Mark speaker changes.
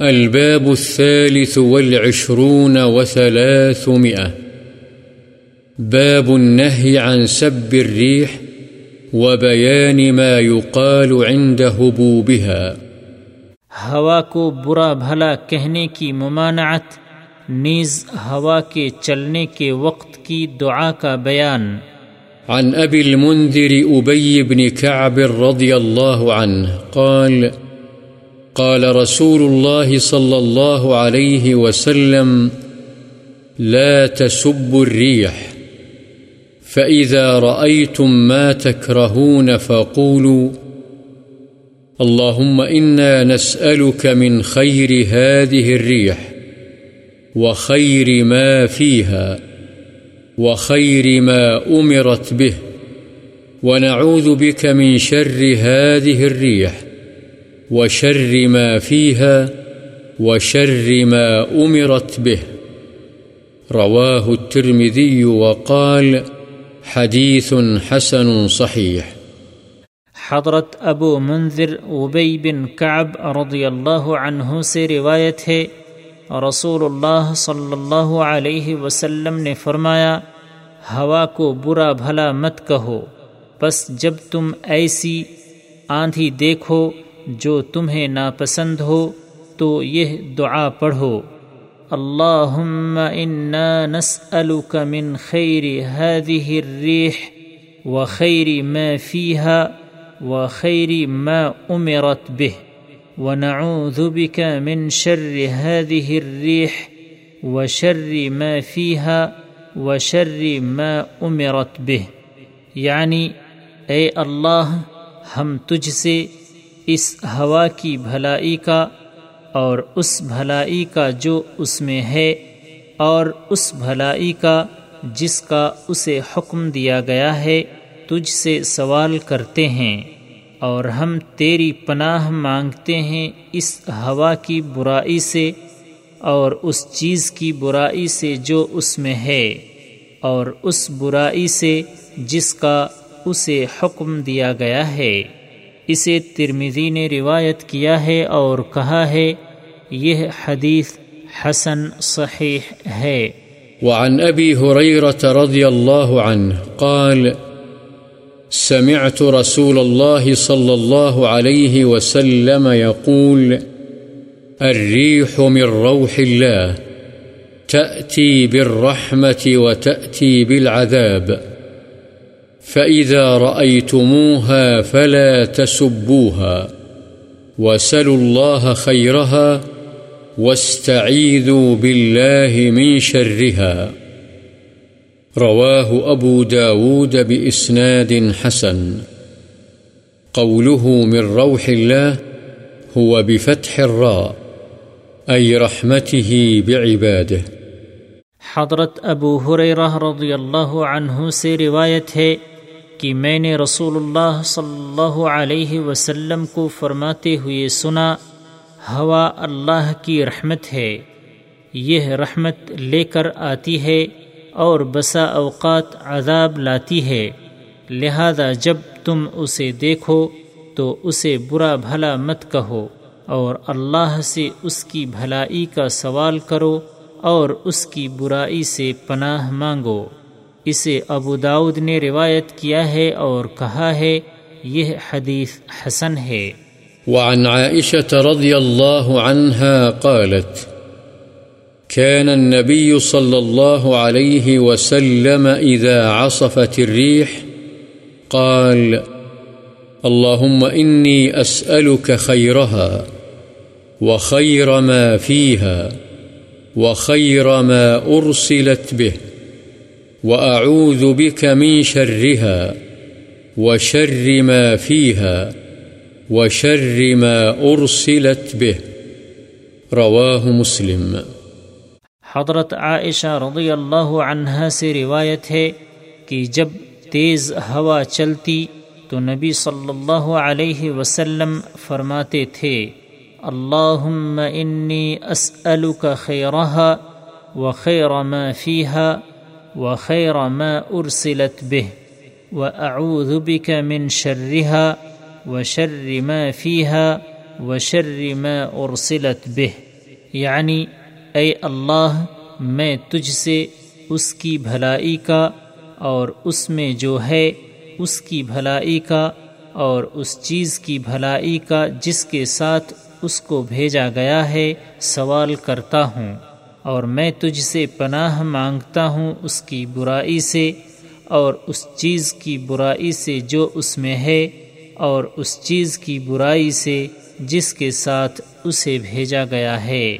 Speaker 1: الباب الثالث والعشرون وثلاثمئة باب النهي عن سب الريح وبيان ما يقال عند هبوبها.
Speaker 2: ہوا کو برا بھلا کہنے کی ممانعت نیز ہوا کے چلنے کے وقت کی دعا کا بیان.
Speaker 1: عن أبي المنذر أبي بن كعب رضي الله عنه قال قال رسول الله صلى الله عليه وسلم، لا تسبوا الريح، فإذا رأيتم ما تكرهون فقولوا اللهم إنا نسألك من خير هذه الريح وخير ما فيها وخير ما أمرت به، ونعوذ بك من شر هذه الريح. وشر ما فيها وشر ما أمرت به. رواه الترمذي وقال حديث حسن صحيح.
Speaker 2: حضرت ابو منذر ابئی بن کعب رضی اللہ عنہ سے روایت ہے، رسول اللہ صلی اللہ علیہ وسلم نے فرمایا، ہوا کو برا بھلا مت کہو بس جب تم ایسی آندھی دیکھو جو تمہیں ناپسند ہو تو یہ دعا پڑھو۔ اللهم إنا نسألك من خير هذه الريح وخير ما فيها وخير ما أمرت به ونعوذ بك من شر هذه الريح وشر ما فيها وشر ما أمرت به یعنی اے اللہ، ہم تجھ سے اس ہوا کی بھلائی کا اور اس بھلائی کا جو اس میں ہے اور اس بھلائی کا جس کا اسے حکم دیا گیا ہے، تجھ سے سوال کرتے ہیں اور ہم تیری پناہ مانگتے ہیں اس ہوا کی برائی سے اور اس چیز کی برائی سے جو اس میں ہے اور اس برائی سے جس کا اسے حکم دیا گیا ہے۔ اسے ترمیزی نے روایت کیا ہے اور کہا ہے، یہ حدیث حسن صحیح ہے۔
Speaker 1: وعن أبي هريرة رضي الله عنه قال، سمعت رسول الله صلى الله عليه وسلم يقول الريح من روح الله تأتي بالرحمة وتأتي بالعذاب۔ فإذا رأيتموها فلا تسبوها وسلوا الله خيرها واستعيذوا بالله من شرها رواه أبو داود بإسناد حسن قوله من روح الله هو بفتح الراء أي رحمته بعباده
Speaker 2: حضرت ابو حریرہ رضی اللہ عنہ سے روایت ہے کہ میں نے رسول اللہ صلی اللہ علیہ وسلم کو فرماتے ہوئے سنا، ہوا اللہ کی رحمت ہے، یہ رحمت لے کر آتی ہے اور بسا اوقات عذاب لاتی ہے، لہذا جب تم اسے دیکھو تو اسے برا بھلا مت کہو اور اللہ سے اس کی بھلائی کا سوال کرو اور اس کی برائی سے پناہ مانگو۔ اسے ابو داود نے روایت کیا ہے اور کہا ہے، یہ حدیث حسن ہے۔
Speaker 1: وعن عائشة رضي الله عنها قالت كان النبي صلى الله عليه وسلم إذا عصفت الريح قال اللهم إني أسألك خيرها وخير ما فيها وخير ما أرسلت به وأعوذ بك من شرها وشر ما فيها وشر ما أرسلت به رواه مسلم
Speaker 2: حضرت عائشہ رضی اللہ عنہ سے روایت ہے کہ جب تیز ہوا چلتی تو نبی صلی اللہ علیہ وسلم فرماتے تھے، اللہم انی اسألک خیرہا وخیر ما فیہا وخیر ما ارسلت به واعوذ بک من شرها وشر ما فیہا وشر ما ارسلت به. یعنی اے اللہ میں تجھ سے اس کی بھلائی کا اور اس میں جو ہے اس کی بھلائی کا اور اس چیز کی بھلائی کا جس کے ساتھ اس کو بھیجا گیا ہے سوال کرتا ہوں۔ اور میں تجھ سے پناہ مانگتا ہوں اس کی برائی سے اور اس چیز کی برائی سے جو اس میں ہے اور اس چیز کی برائی سے جس کے ساتھ اسے بھیجا گیا ہے۔